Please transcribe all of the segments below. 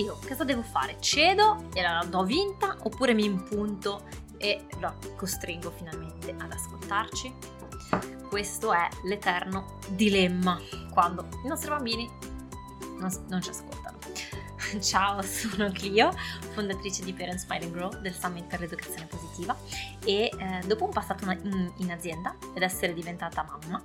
io? Cosa devo fare? Cedo e la do vinta oppure mi impunto e lo costringo finalmente ad ascoltarci? Questo è l'eterno dilemma quando i nostri bambini non, non ci ascoltano. Ciao, sono Clio, fondatrice di Parents Smile and Grow del Summit per l'Educazione Positiva e eh, dopo un passato in azienda ed essere diventata mamma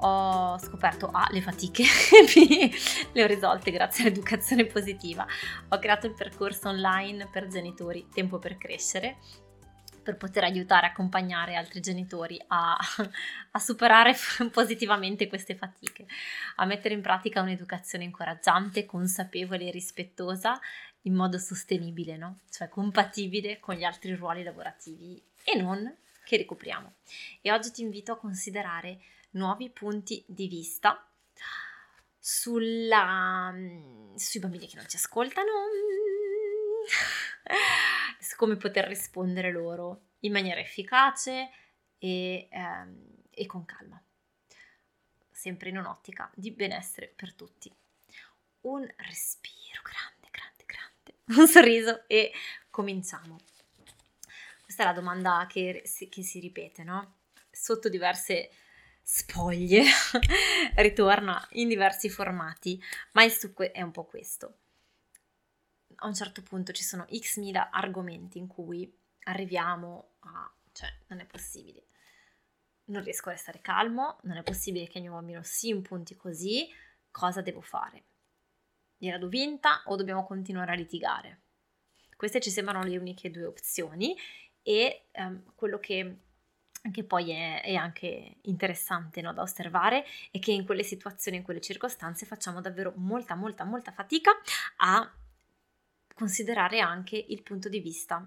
ho scoperto A, le fatiche, B, le ho risolte grazie all'educazione positiva. Ho creato il percorso online per genitori Tempo per crescere per poter aiutare e accompagnare altri genitori a, a, superare positivamente queste fatiche, a mettere in pratica un'educazione incoraggiante, consapevole e rispettosa in modo sostenibile, no? cioè compatibile con gli altri ruoli lavorativi e non che ricopriamo. E oggi ti invito a considerare nuovi punti di vista sulla, sui bambini che non ci ascoltano, su come poter rispondere loro in maniera efficace e, ehm, e con calma, sempre in un'ottica di benessere per tutti. Un respiro grande, grande, grande, un sorriso e cominciamo. Questa è la domanda che, che si ripete, no? Sotto diverse spoglie, ritorna in diversi formati, ma il succo è un po' questo. A un certo punto ci sono x mila argomenti in cui arriviamo a... cioè non è possibile. Non riesco a restare calmo, non è possibile che il mio bambino si impunti così, cosa devo fare? Gliela do vinta o dobbiamo continuare a litigare? Queste ci sembrano le uniche due opzioni e um, quello che che poi è, è anche interessante no, da osservare è che in quelle situazioni, in quelle circostanze facciamo davvero molta, molta, molta fatica a considerare anche il punto di vista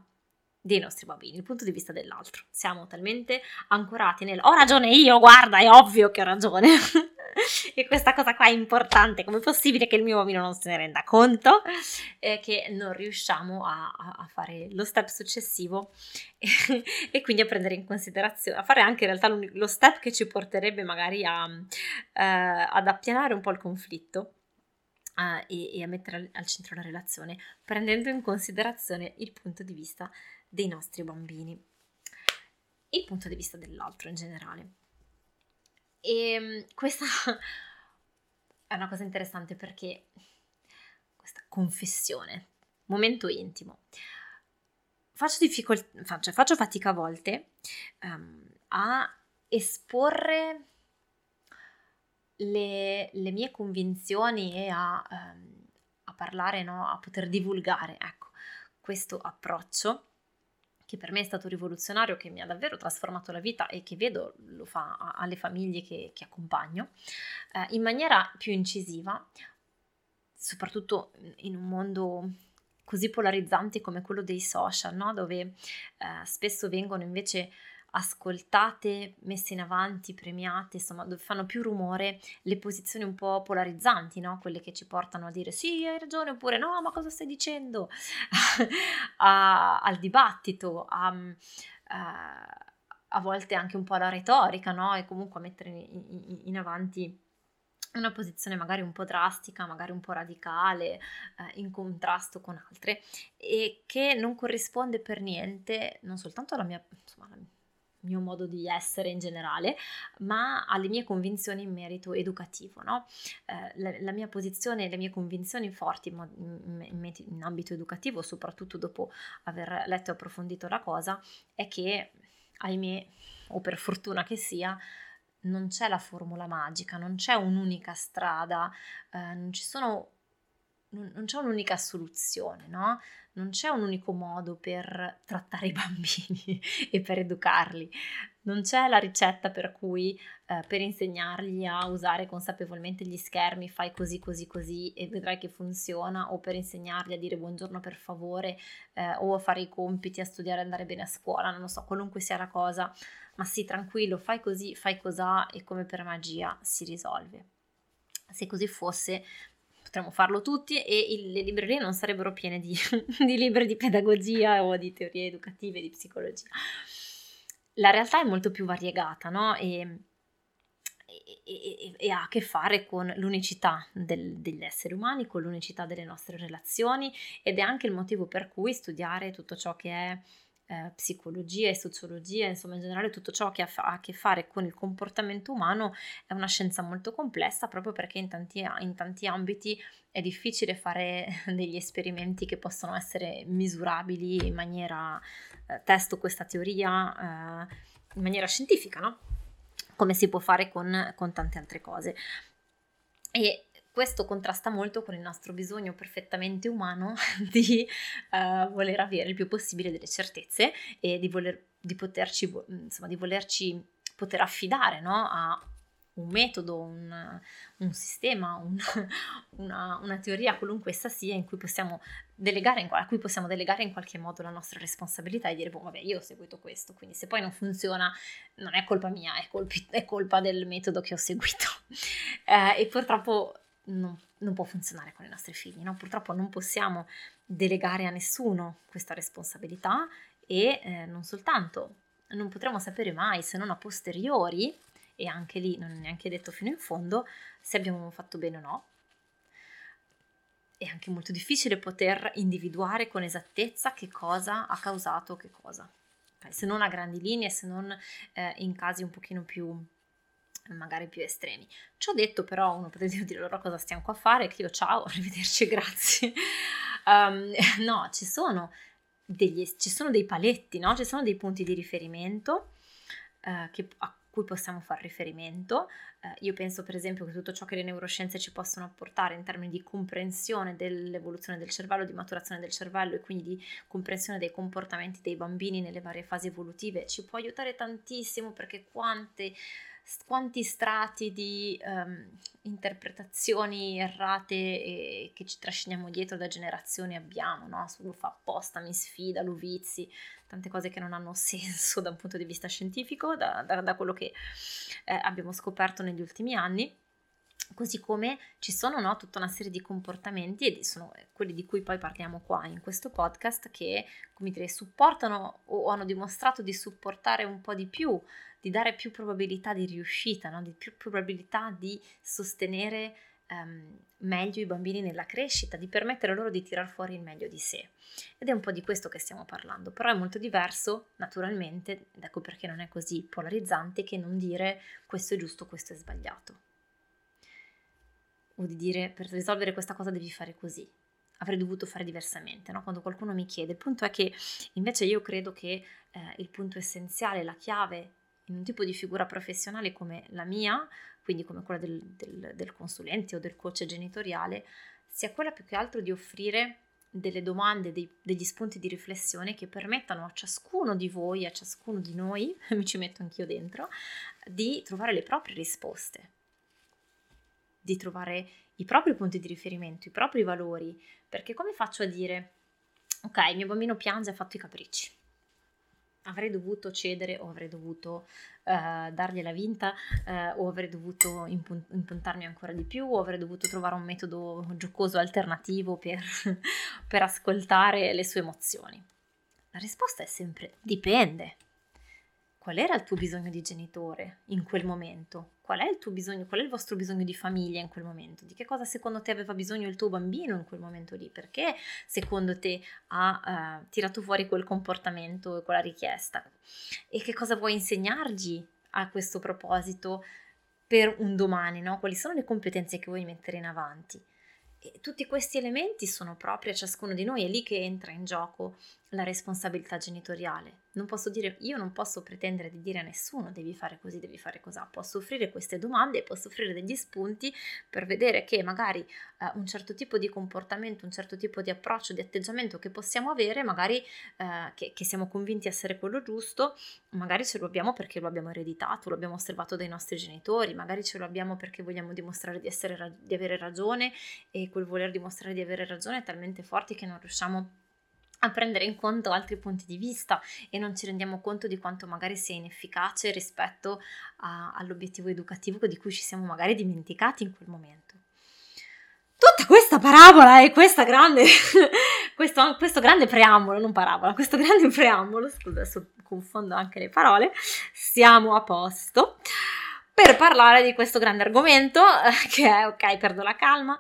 dei nostri bambini, il punto di vista dell'altro. Siamo talmente ancorati nel ho ragione io, guarda, è ovvio che ho ragione. e questa cosa qua è importante, come è possibile che il mio bambino non se ne renda conto? Eh, che non riusciamo a, a, fare lo step successivo e, e, quindi a prendere in considerazione, a fare anche in realtà lo step che ci porterebbe magari a, eh, ad appianare un po' il conflitto. Uh, e, e, a mettere al, al, centro la relazione, prendendo in considerazione il punto di vista dei nostri bambini il punto di vista dell'altro in generale. E ehm, questa è una cosa interessante perché questa confessione, momento intimo, faccio, difficol- faccio, faccio fatica a volte um, a esporre le, le, mie convinzioni e a, um, a parlare, no? a poter divulgare ecco, questo approccio che per me è stato rivoluzionario, che mi ha davvero trasformato la vita e che vedo lo fa alle famiglie che, che accompagno, eh, in maniera più incisiva, soprattutto in un mondo così polarizzante come quello dei social, no? dove eh, spesso vengono invece ascoltate, messe in avanti, premiate, insomma, dove fanno più rumore le posizioni un po' polarizzanti, no? Quelle che ci portano a dire sì, hai ragione, oppure no, ma cosa stai dicendo? a, al dibattito, a, a, a, volte anche un po' alla retorica, no? E comunque a mettere in, in, in avanti una posizione magari un po' drastica, magari un po' radicale, eh, in contrasto con altre, e che non corrisponde per niente non soltanto alla mia, insomma, alla mia mio modo di essere in generale, ma alle mie convinzioni in merito educativo. No? Eh, la, la, mia posizione, le mie convinzioni forti in, in, in, ambito educativo, soprattutto dopo aver letto e approfondito la cosa, è che, ahimè, o per fortuna che sia, non c'è la formula magica, non c'è un'unica strada, eh, non sono non, c'è un'unica soluzione, no? Non c'è un unico modo per trattare i bambini e per educarli. Non c'è la ricetta per cui eh, per insegnargli a usare consapevolmente gli schermi fai così, così, così e vedrai che funziona, o per insegnargli a dire buongiorno per favore, eh, o a fare i compiti, a studiare, andare bene a scuola, non lo so, qualunque sia la cosa. Ma sì, tranquillo, fai così, fai cosà e come per magia si risolve. Se così fosse, potremmo farlo tutti e il, le librerie non sarebbero piene di, di libri di pedagogia o di teorie educative, di psicologia. La realtà è molto più variegata, no? E, e, e, e, ha a che fare con l'unicità del, degli esseri umani, con l'unicità delle nostre relazioni ed è anche il motivo per cui studiare tutto ciò che è eh, psicologia e sociologia, insomma in generale tutto ciò che ha, a che fare con il comportamento umano è una scienza molto complessa proprio perché in tanti, in tanti ambiti è difficile fare degli esperimenti che possono essere misurabili in maniera, eh, testo questa teoria eh, in maniera scientifica, no? Come si può fare con, con tante altre cose. E questo contrasta molto con il nostro bisogno perfettamente umano di uh, voler avere il più possibile delle certezze e di, voler, di poterci, insomma, di volerci poter affidare no? a un metodo, un, un sistema, un, una, una, teoria, qualunque essa sia, in cui possiamo delegare in, a cui possiamo delegare in qualche modo la nostra responsabilità e dire, boh, vabbè, io ho seguito questo, quindi se poi non funziona non è colpa mia, è, colpi, è colpa del metodo che ho seguito. Eh, e purtroppo non, non, può funzionare con i nostri figli, no? purtroppo non possiamo delegare a nessuno questa responsabilità e eh, non soltanto non potremo sapere mai se non a posteriori e anche lì non è neanche detto fino in fondo se abbiamo fatto bene o no. È anche molto difficile poter individuare con esattezza che cosa ha causato che cosa, se non a grandi linee, se non eh, in casi un pochino più magari più estremi. Ciò detto però uno potrebbe dire loro cosa stiamo qua a fare, che io ciao, arrivederci, grazie. Um, no, ci sono, degli, ci sono dei paletti, no? ci sono dei punti di riferimento uh, che, a cui possiamo fare riferimento. Uh, io penso per esempio che tutto ciò che le neuroscienze ci possono apportare in termini di comprensione dell'evoluzione del cervello, di maturazione del cervello e quindi di comprensione dei comportamenti dei bambini nelle varie fasi evolutive ci può aiutare tantissimo perché quante quanti strati di um, interpretazioni errate che ci trasciniamo dietro da generazioni abbiamo, no? Lo fa apposta, mi sfida, lo vizi, tante cose che non hanno senso da un punto di vista scientifico, da, da, da quello che eh, abbiamo scoperto negli ultimi anni. Così come ci sono no, tutta una serie di comportamenti, e sono quelli di cui poi parliamo qua in questo podcast, che come dire, supportano o hanno dimostrato di supportare un po' di più di dare più probabilità di riuscita, no? di più probabilità di sostenere um, meglio i bambini nella crescita, di permettere loro di tirar fuori il meglio di sé. Ed è un po' di questo che stiamo parlando, però è molto diverso, naturalmente, ed ecco perché non è così polarizzante, che non dire questo è giusto, questo è sbagliato. O di dire per risolvere questa cosa devi fare così, avrei dovuto fare diversamente, no? quando qualcuno mi chiede. Il punto è che invece io credo che eh, il punto essenziale, la chiave in un tipo di figura professionale come la mia, quindi come quella del, del, del consulente o del coach genitoriale, sia quella più che altro di offrire delle domande, dei, degli spunti di riflessione che permettano a ciascuno di voi, a ciascuno di noi, mi ci metto anch'io dentro, di trovare le proprie risposte, di trovare i propri punti di riferimento, i propri valori, perché come faccio a dire, ok, mio bambino piange ha fatto i capricci, avrei dovuto cedere o avrei dovuto uh, dargliela vinta uh, o avrei dovuto impun- impuntarmi ancora di più o avrei dovuto trovare un metodo giocoso alternativo per, per ascoltare le sue emozioni. La risposta è sempre dipende. Qual era il tuo bisogno di genitore in quel momento? qual è il tuo bisogno, qual è il vostro bisogno di famiglia in quel momento, di che cosa secondo te aveva bisogno il tuo bambino in quel momento lì, perché secondo te ha uh, tirato fuori quel comportamento e quella richiesta e che cosa vuoi insegnargli a questo proposito per un domani, no? quali sono le competenze che vuoi mettere in avanti. E tutti questi elementi sono propri a ciascuno di noi, è lì che entra in gioco la responsabilità genitoriale. Non posso dire, io non posso pretendere di dire a nessuno devi fare così, devi fare così. Posso offrire queste domande, posso offrire degli spunti per vedere che magari eh, un certo tipo di comportamento, un certo tipo di approccio, di atteggiamento che possiamo avere, magari eh, che, che siamo convinti essere quello giusto, magari ce lo abbiamo perché lo abbiamo ereditato, lo abbiamo osservato dai nostri genitori, magari ce lo abbiamo perché vogliamo dimostrare di, essere, di avere ragione e quel voler dimostrare di avere ragione è talmente forte che non riusciamo a a prendere in conto altri punti di vista e non ci rendiamo conto di quanto magari sia inefficace rispetto a, all'obiettivo educativo di cui ci siamo magari dimenticati in quel momento. Tutta questa parabola e questa grande, questo, questo grande preambolo, non parabola, questo grande preambolo, scusa adesso confondo anche le parole, siamo a posto per parlare di questo grande argomento, che è ok, perdo la calma,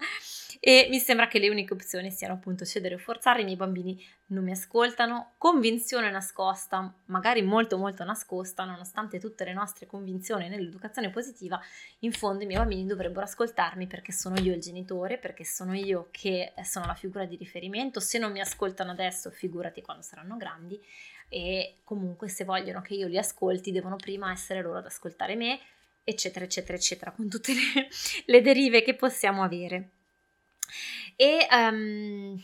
e mi sembra che le uniche opzioni siano appunto cedere o forzare, i miei bambini non mi ascoltano, convinzione nascosta, magari molto molto nascosta, nonostante tutte le nostre convinzioni nell'educazione positiva, in fondo i miei bambini dovrebbero ascoltarmi perché sono io il genitore, perché sono io che sono la figura di riferimento, se non mi ascoltano adesso figurati quando saranno grandi. E comunque se vogliono che io li ascolti devono prima essere loro ad ascoltare me, eccetera eccetera eccetera, con tutte le, le derive che possiamo avere. E, um,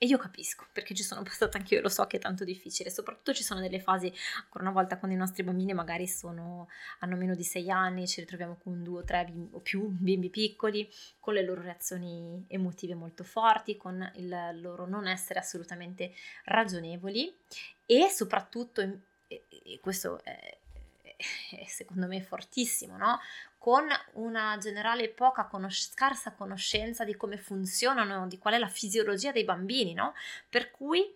e io capisco, perché ci sono passata anche io, lo so che è tanto difficile, soprattutto ci sono delle fasi, ancora una volta, quando i nostri bambini magari sono, hanno meno di sei anni, ci ritroviamo con due o tre bimbi, o più bimbi piccoli, con le loro reazioni emotive molto forti, con il loro non essere assolutamente ragionevoli e soprattutto, e, questo è secondo me fortissimo, no? Con una generale poca conos- scarsa conoscenza di come funzionano, di qual è la fisiologia dei bambini, no? Per cui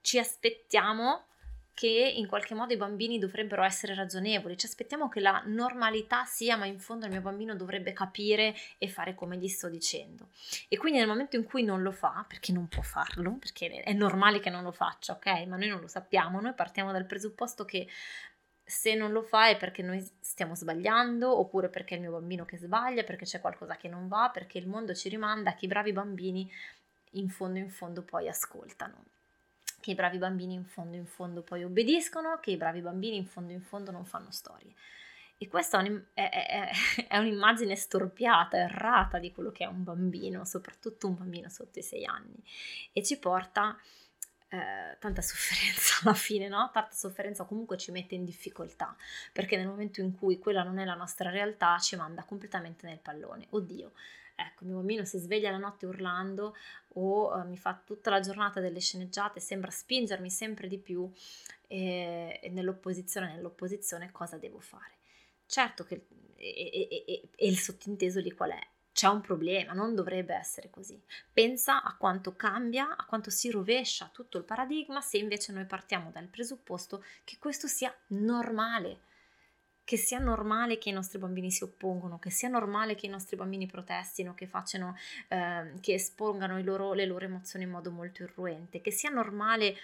ci aspettiamo che in qualche modo i bambini dovrebbero essere ragionevoli, ci aspettiamo che la normalità sia, ma in fondo il mio bambino dovrebbe capire e fare come gli sto dicendo. E quindi nel momento in cui non lo fa, perché non può farlo, perché è normale che non lo faccia, ok? Ma noi non lo sappiamo, noi partiamo dal presupposto che se non lo fa è perché noi stiamo sbagliando oppure perché è il mio bambino che sbaglia, perché c'è qualcosa che non va, perché il mondo ci rimanda che i bravi bambini in fondo in fondo poi ascoltano, che i bravi bambini in fondo in fondo poi obbediscono, che i bravi bambini in fondo in fondo non fanno storie. E questa è, è, è, è un'immagine storpiata, errata di quello che è un bambino, soprattutto un bambino sotto i sei anni, e ci porta eh, tanta sofferenza alla fine, no? Tanta sofferenza comunque ci mette in difficoltà, perché nel momento in cui quella non è la nostra realtà ci manda completamente nel pallone. Oddio, ecco, mio bambino si sveglia la notte urlando o uh, mi fa tutta la giornata delle sceneggiate, sembra spingermi sempre di più e, e nell'opposizione, nell'opposizione cosa devo fare? Certo che e, e, e il sottinteso di qual è? C'è un problema, non dovrebbe essere così. Pensa a quanto cambia, a quanto si rovescia tutto il paradigma se invece noi partiamo dal presupposto che questo sia normale, che sia normale che i nostri bambini si oppongono, che sia normale che i nostri bambini protestino, che facciano, eh, che espongano loro, le loro emozioni in modo molto irruente, che sia normale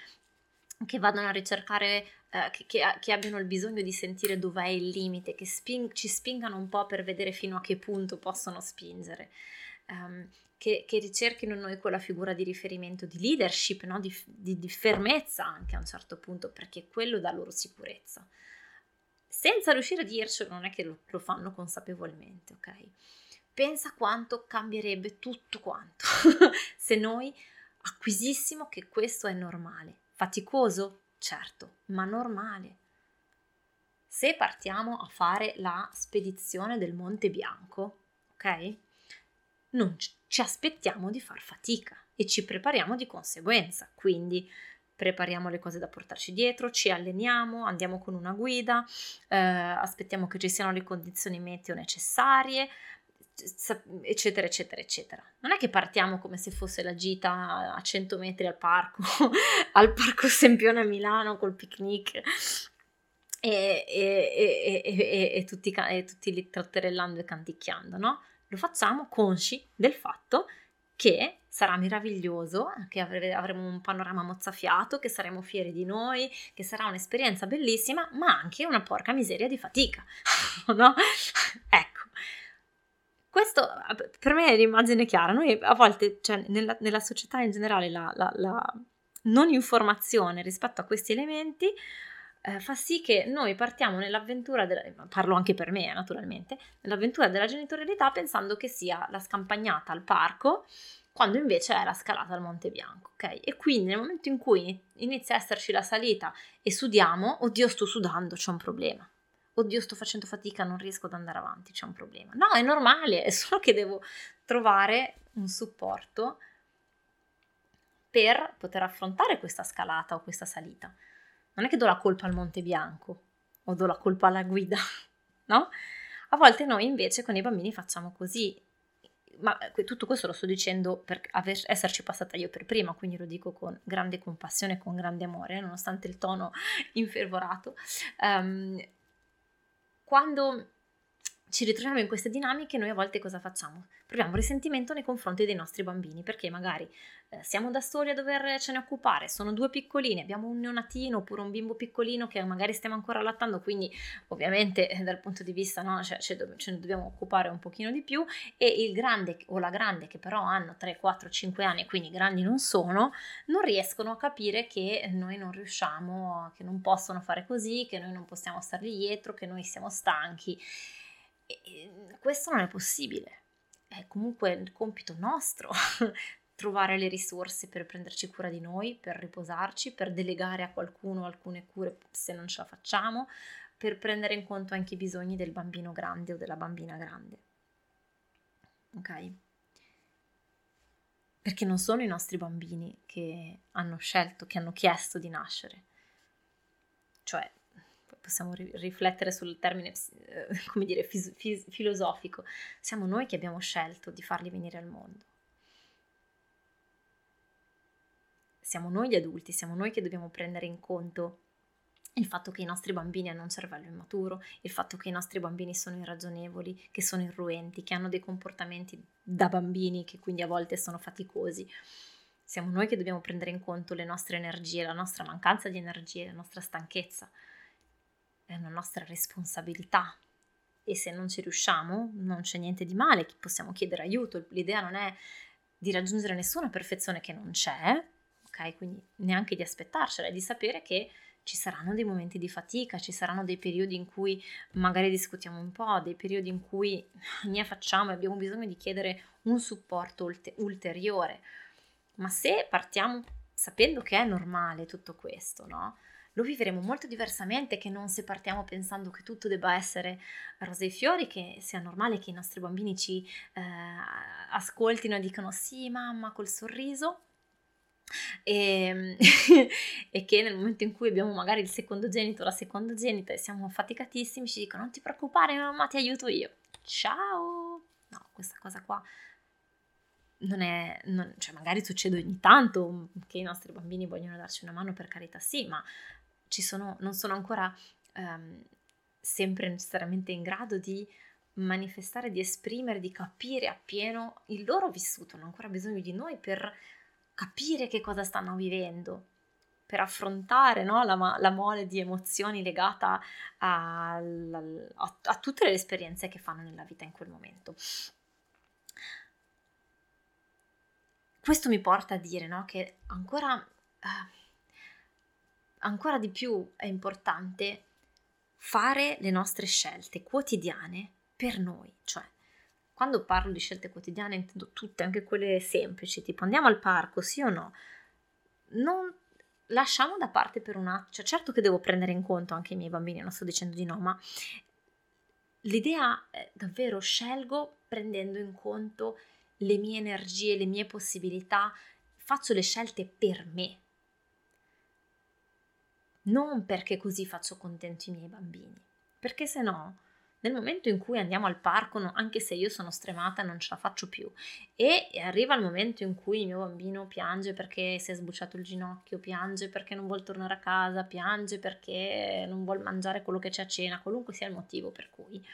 che vadano a ricercare, eh, che, che, abbiano il bisogno di sentire dov'è il limite, che sping- ci spingano un po' per vedere fino a che punto possono spingere, um, che, che, ricerchino in noi quella figura di riferimento di leadership, no? di, di, di, fermezza anche a un certo punto, perché quello dà loro sicurezza. Senza riuscire a dircelo, non è che lo, lo fanno consapevolmente, ok? Pensa quanto cambierebbe tutto quanto se noi acquisissimo che questo è normale Faticoso? Certo, ma normale. Se partiamo a fare la spedizione del Monte Bianco, ok? Non ci aspettiamo di far fatica e ci prepariamo di conseguenza, quindi prepariamo le cose da portarci dietro, ci alleniamo, andiamo con una guida, eh, aspettiamo che ci siano le condizioni meteo necessarie, eccetera, eccetera, eccetera. Non è che partiamo come se fosse la gita a 100 metri al parco, al parco Sempione a Milano col picnic e, e, e, e tutti, tutti lì trotterellando e canticchiando, no? Lo facciamo consci del fatto che sarà meraviglioso, che avremo un panorama mozzafiato, che saremo fieri di noi, che sarà un'esperienza bellissima, ma anche una porca miseria di fatica, no? Ecco, questo per me è l'immagine chiara. Noi a volte, cioè, nella, nella società in generale, la, la, la, non informazione rispetto a questi elementi eh, fa sì che noi partiamo nell'avventura, della, parlo anche per me naturalmente, nell'avventura della genitorialità pensando che sia la scampagnata al parco quando invece è la scalata al Monte Bianco, ok? E quindi nel momento in cui inizia a esserci la salita e sudiamo, oddio sto sudando, c'è un problema oddio sto facendo fatica, non riesco ad andare avanti, c'è un problema. No, è normale, è solo che devo trovare un supporto per poter affrontare questa scalata o questa salita. Non è che do la colpa al Monte Bianco o do la colpa alla guida, no? A volte noi invece con i bambini facciamo così, ma tutto questo lo sto dicendo per aver, esserci passata io per prima, quindi lo dico con grande compassione, con grande amore, nonostante il tono infervorato. Um, quando ci ritroviamo in queste dinamiche, noi a volte cosa facciamo? Proviamo risentimento nei confronti dei nostri bambini perché magari eh, siamo da soli a dovercene occupare, sono due piccolini, abbiamo un neonatino oppure un bimbo piccolino che magari stiamo ancora allattando, quindi ovviamente eh, dal punto di vista no, cioè, ce, ce ne dobbiamo occupare un pochino di più e il grande o la grande che però hanno 3, 4, 5 anni, quindi grandi non sono, non riescono a capire che noi non riusciamo, che non possono fare così, che noi non possiamo stargli dietro, che noi siamo stanchi. E questo non è possibile. È comunque il compito nostro trovare le risorse per prenderci cura di noi, per riposarci, per delegare a qualcuno alcune cure se non ce la facciamo, per prendere in conto anche i bisogni del bambino grande o della bambina grande. Ok? Perché non sono i nostri bambini che hanno scelto, che hanno chiesto di nascere. Cioè, possiamo ri- riflettere sul termine, eh, come dire, fis- fis- filosofico, siamo noi che abbiamo scelto di farli venire al mondo. Siamo noi gli adulti, siamo noi che dobbiamo prendere in conto il fatto che i nostri bambini hanno un cervello immaturo, il fatto che i nostri bambini sono irragionevoli, che sono irruenti, che hanno dei comportamenti da bambini che quindi a volte sono faticosi. Siamo noi che dobbiamo prendere in conto le nostre energie, la nostra mancanza di energie, la nostra stanchezza, è una nostra responsabilità e se non ci riusciamo non c'è niente di male, possiamo chiedere aiuto, l'idea non è di raggiungere nessuna perfezione che non c'è, ok? Quindi neanche di aspettarcela, è di sapere che ci saranno dei momenti di fatica, ci saranno dei periodi in cui magari discutiamo un po', dei periodi in cui ne facciamo e abbiamo bisogno di chiedere un supporto ulte- ulteriore. Ma se partiamo sapendo che è normale tutto questo, no? Lo vivremo molto diversamente che non se partiamo pensando che tutto debba essere rose e fiori, che sia normale che i nostri bambini ci eh, ascoltino e dicano sì mamma col sorriso. E, e, che nel momento in cui abbiamo magari il secondogenito o la secondogenita e siamo affaticatissimi ci dicono non ti preoccupare mamma ti aiuto io ciao no questa cosa qua non è, non, cioè magari succede ogni tanto che i nostri bambini vogliono darci una mano per carità sì ma sono, non sono ancora um, sempre necessariamente in grado di manifestare, di esprimere, di capire appieno il loro vissuto, hanno ancora bisogno di noi per capire che cosa stanno vivendo, per affrontare no, la, la, mole di emozioni legata a, a, a, tutte le esperienze che fanno nella vita in quel momento. Questo mi porta a dire no, che ancora... Uh, ancora di più è importante fare le nostre scelte quotidiane per noi, cioè quando parlo di scelte quotidiane intendo tutte, anche quelle semplici, tipo andiamo al parco, sì o no? Non lasciamo da parte per un attimo, cioè certo che devo prendere in conto anche i miei bambini, non sto dicendo di no, ma l'idea è davvero scelgo prendendo in conto le mie energie, le mie possibilità, faccio le scelte per me, non perché così faccio contenti i miei bambini, perché se no nel momento in cui andiamo al parco, anche se io sono stremata, non ce la faccio più. E arriva il momento in cui il mio bambino piange perché si è sbucciato il ginocchio, piange perché non vuole tornare a casa, piange perché non vuole mangiare quello che c'è a cena, qualunque sia il motivo per cui.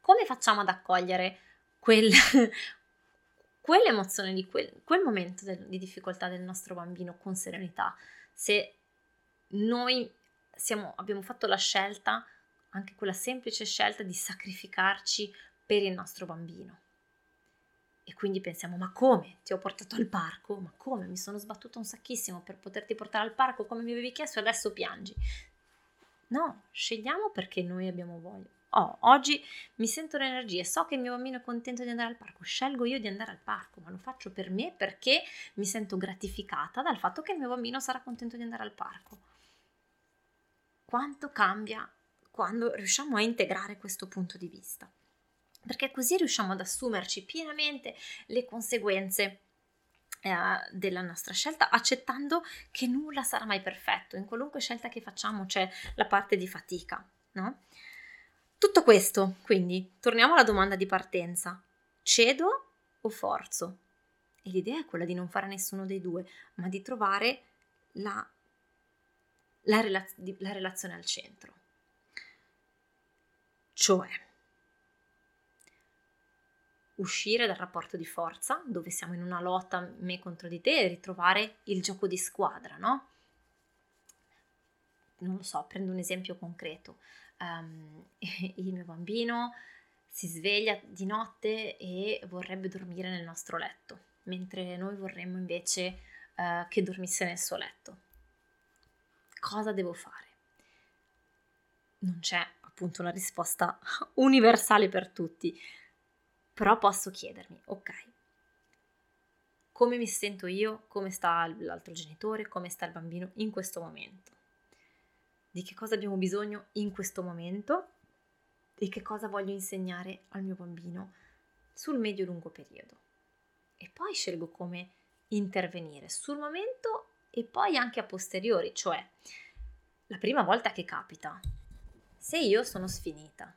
Come facciamo ad accogliere quel, quell'emozione di quel, quel momento del, di difficoltà del nostro bambino con serenità? Se noi siamo, abbiamo fatto la scelta, anche quella semplice scelta di sacrificarci per il nostro bambino. E quindi pensiamo, ma come? Ti ho portato al parco? Ma come? Mi sono sbattuta un sacchissimo per poterti portare al parco come mi avevi chiesto e adesso piangi. No, scegliamo perché noi abbiamo voglia. Oh, oggi mi sento l'energia, so che il mio bambino è contento di andare al parco, scelgo io di andare al parco, ma lo faccio per me perché mi sento gratificata dal fatto che il mio bambino sarà contento di andare al parco quanto cambia quando riusciamo a integrare questo punto di vista. Perché così riusciamo ad assumerci pienamente le conseguenze eh, della nostra scelta, accettando che nulla sarà mai perfetto. In qualunque scelta che facciamo c'è la parte di fatica, no? Tutto questo, quindi, torniamo alla domanda di partenza. Cedo o forzo? E l'idea è quella di non fare nessuno dei due, ma di trovare la la, relaz- la relazione al centro. Cioè, uscire dal rapporto di forza, dove siamo in una lotta me contro di te, e ritrovare il gioco di squadra, no? Non lo so, prendo un esempio concreto. Um, il mio bambino si sveglia di notte e vorrebbe dormire nel nostro letto, mentre noi vorremmo invece uh, che dormisse nel suo letto. Cosa devo fare? Non c'è appunto una risposta universale per tutti, però posso chiedermi, ok, come mi sento io, come sta l'altro genitore, come sta il bambino in questo momento, di che cosa abbiamo bisogno in questo momento e che cosa voglio insegnare al mio bambino sul medio-lungo periodo. E poi scelgo come intervenire sul momento e poi anche a posteriori, cioè la prima volta che capita, se io sono sfinita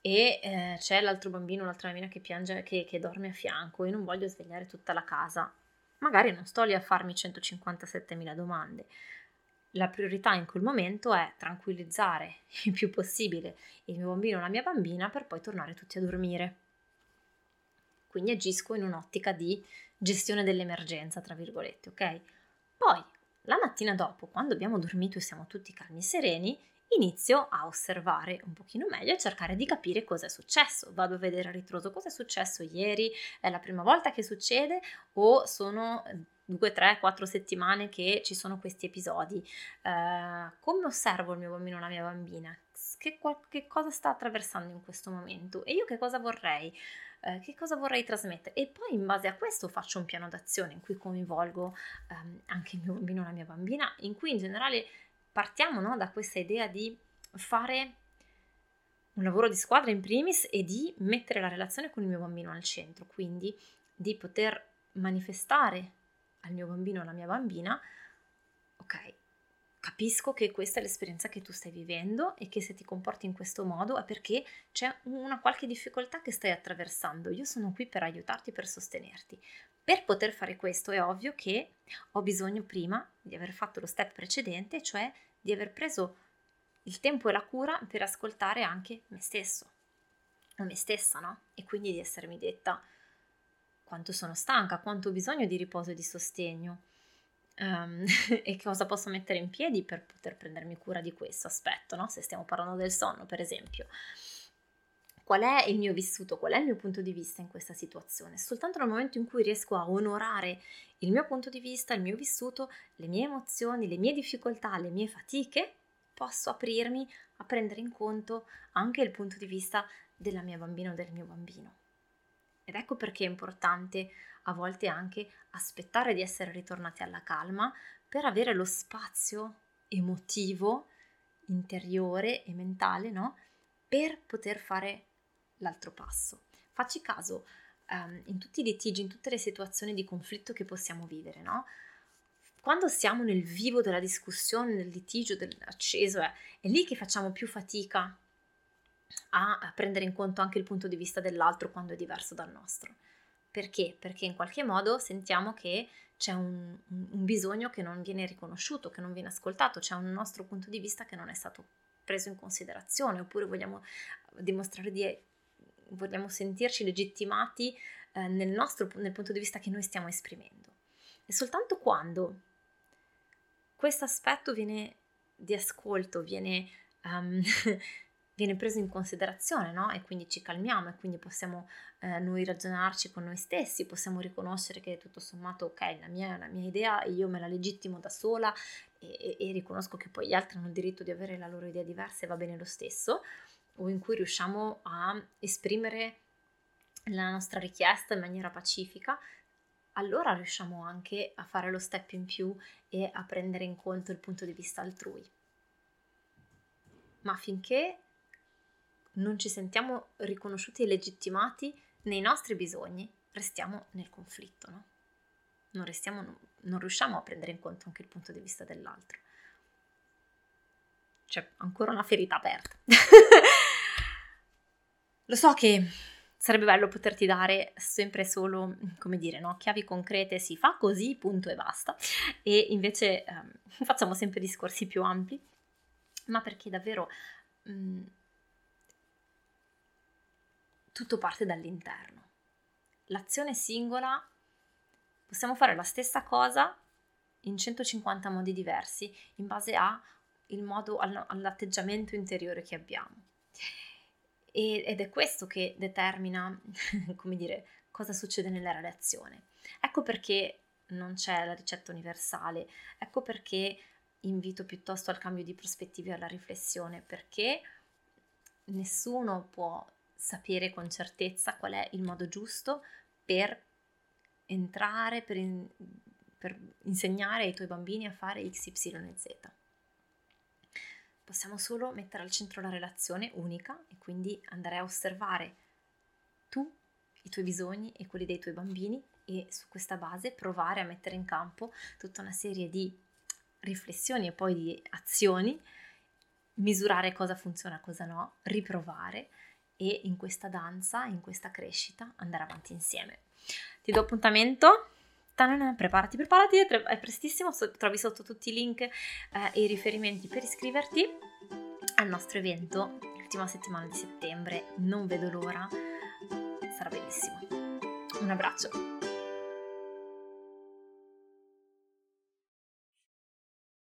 e eh, c'è l'altro bambino, l'altra bambina che piange, che, che dorme a fianco e non voglio svegliare tutta la casa, magari non sto lì a farmi 157.000 domande. La priorità in quel momento è tranquillizzare il più possibile il mio bambino o la mia bambina per poi tornare tutti a dormire. Quindi agisco in un'ottica di gestione dell'emergenza, tra virgolette, ok? Poi, la mattina dopo, quando abbiamo dormito e siamo tutti calmi e sereni, inizio a osservare un pochino meglio e cercare di capire cosa è successo. Vado a vedere a ritroso cosa è successo ieri, è la prima volta che succede o sono due, tre, quattro settimane che ci sono questi episodi. Uh, come osservo il mio bambino o la mia bambina? Che, che, cosa sta attraversando in questo momento? E io che cosa vorrei? Uh, che cosa vorrei trasmettere? E poi in base a questo faccio un piano d'azione in cui coinvolgo um, anche il mio bambino o la mia bambina, in cui in generale partiamo no, da questa idea di fare un lavoro di squadra in primis e di mettere la relazione con il mio bambino al centro, quindi di poter manifestare al mio bambino o alla mia bambina, ok, capisco che questa è l'esperienza che tu stai vivendo e che se ti comporti in questo modo è perché c'è una qualche difficoltà che stai attraversando. Io sono qui per aiutarti, per sostenerti. Per poter fare questo è ovvio che ho bisogno prima di aver fatto lo step precedente, cioè di aver preso il tempo e la cura per ascoltare anche me stesso o me stessa, no? E quindi di essermi detta quanto sono stanca, quanto ho bisogno di riposo e di sostegno um, e cosa posso mettere in piedi per poter prendermi cura di questo aspetto, no? Se stiamo parlando del sonno, per esempio qual è il mio vissuto, qual è il mio punto di vista in questa situazione. Soltanto nel momento in cui riesco a onorare il mio punto di vista, il mio vissuto, le mie emozioni, le mie difficoltà, le mie fatiche, posso aprirmi a prendere in conto anche il punto di vista della mia bambina o del mio bambino. Ed ecco perché è importante a volte anche aspettare di essere ritornati alla calma per avere lo spazio emotivo, interiore e mentale, no? Per poter fare l'altro passo. Facci caso um, in tutti i litigi, in tutte le situazioni di conflitto che possiamo vivere, no? Quando siamo nel vivo della discussione, nel litigio, dell'acceso, è, è lì che facciamo più fatica a, prendere in conto anche il punto di vista dell'altro quando è diverso dal nostro. Perché? Perché in qualche modo sentiamo che c'è un, un, bisogno che non viene riconosciuto, che non viene ascoltato, c'è un nostro punto di vista che non è stato preso in considerazione, oppure vogliamo dimostrare di vogliamo sentirci legittimati eh, nel nostro nel punto di vista che noi stiamo esprimendo. E soltanto quando questo aspetto viene di ascolto, viene, um, viene preso in considerazione, no? E quindi ci calmiamo e quindi possiamo eh, noi ragionarci con noi stessi, possiamo riconoscere che tutto sommato, ok, la mia, la mia idea, io me la legittimo da sola e, e, e riconosco che poi gli altri hanno il diritto di avere la loro idea diversa e va bene lo stesso o in cui riusciamo a esprimere la nostra richiesta in maniera pacifica, allora riusciamo anche a fare lo step in più e a prendere in conto il punto di vista altrui. Ma finché non ci sentiamo riconosciuti e legittimati nei nostri bisogni, restiamo nel conflitto, no? Non, restiamo, non riusciamo a prendere in conto anche il punto di vista dell'altro. C'è ancora una ferita aperta. Lo so che sarebbe bello poterti dare sempre solo, come dire, no? chiavi concrete, si fa così, punto e basta. E invece ehm, facciamo sempre discorsi più ampi, ma perché davvero mh, mm, tutto parte dall'interno. L'azione singola, possiamo fare la stessa cosa in 150 modi diversi in base al modo, all'atteggiamento interiore che abbiamo. ed è questo che determina, come dire, cosa succede nella relazione. Ecco perché non c'è la ricetta universale, ecco perché invito piuttosto al cambio di prospettive e alla riflessione, perché nessuno può sapere con certezza qual è il modo giusto per entrare, per, in, per insegnare ai tuoi bambini a fare X, Y e Z. Possiamo solo mettere al centro la relazione unica e quindi andare a osservare tu, i tuoi bisogni e quelli dei tuoi bambini e su questa base provare a mettere in campo tutta una serie di riflessioni e poi di azioni, misurare cosa funziona, cosa no, riprovare e in questa danza, in questa crescita andare avanti insieme. Ti do appuntamento. Ta-na-na, preparati, preparati, è prestissimo, trovi sotto tutti i link eh, e i riferimenti per iscriverti al nostro evento l'ultima settimana di settembre. Non vedo l'ora, sarà bellissimo. Un abbraccio.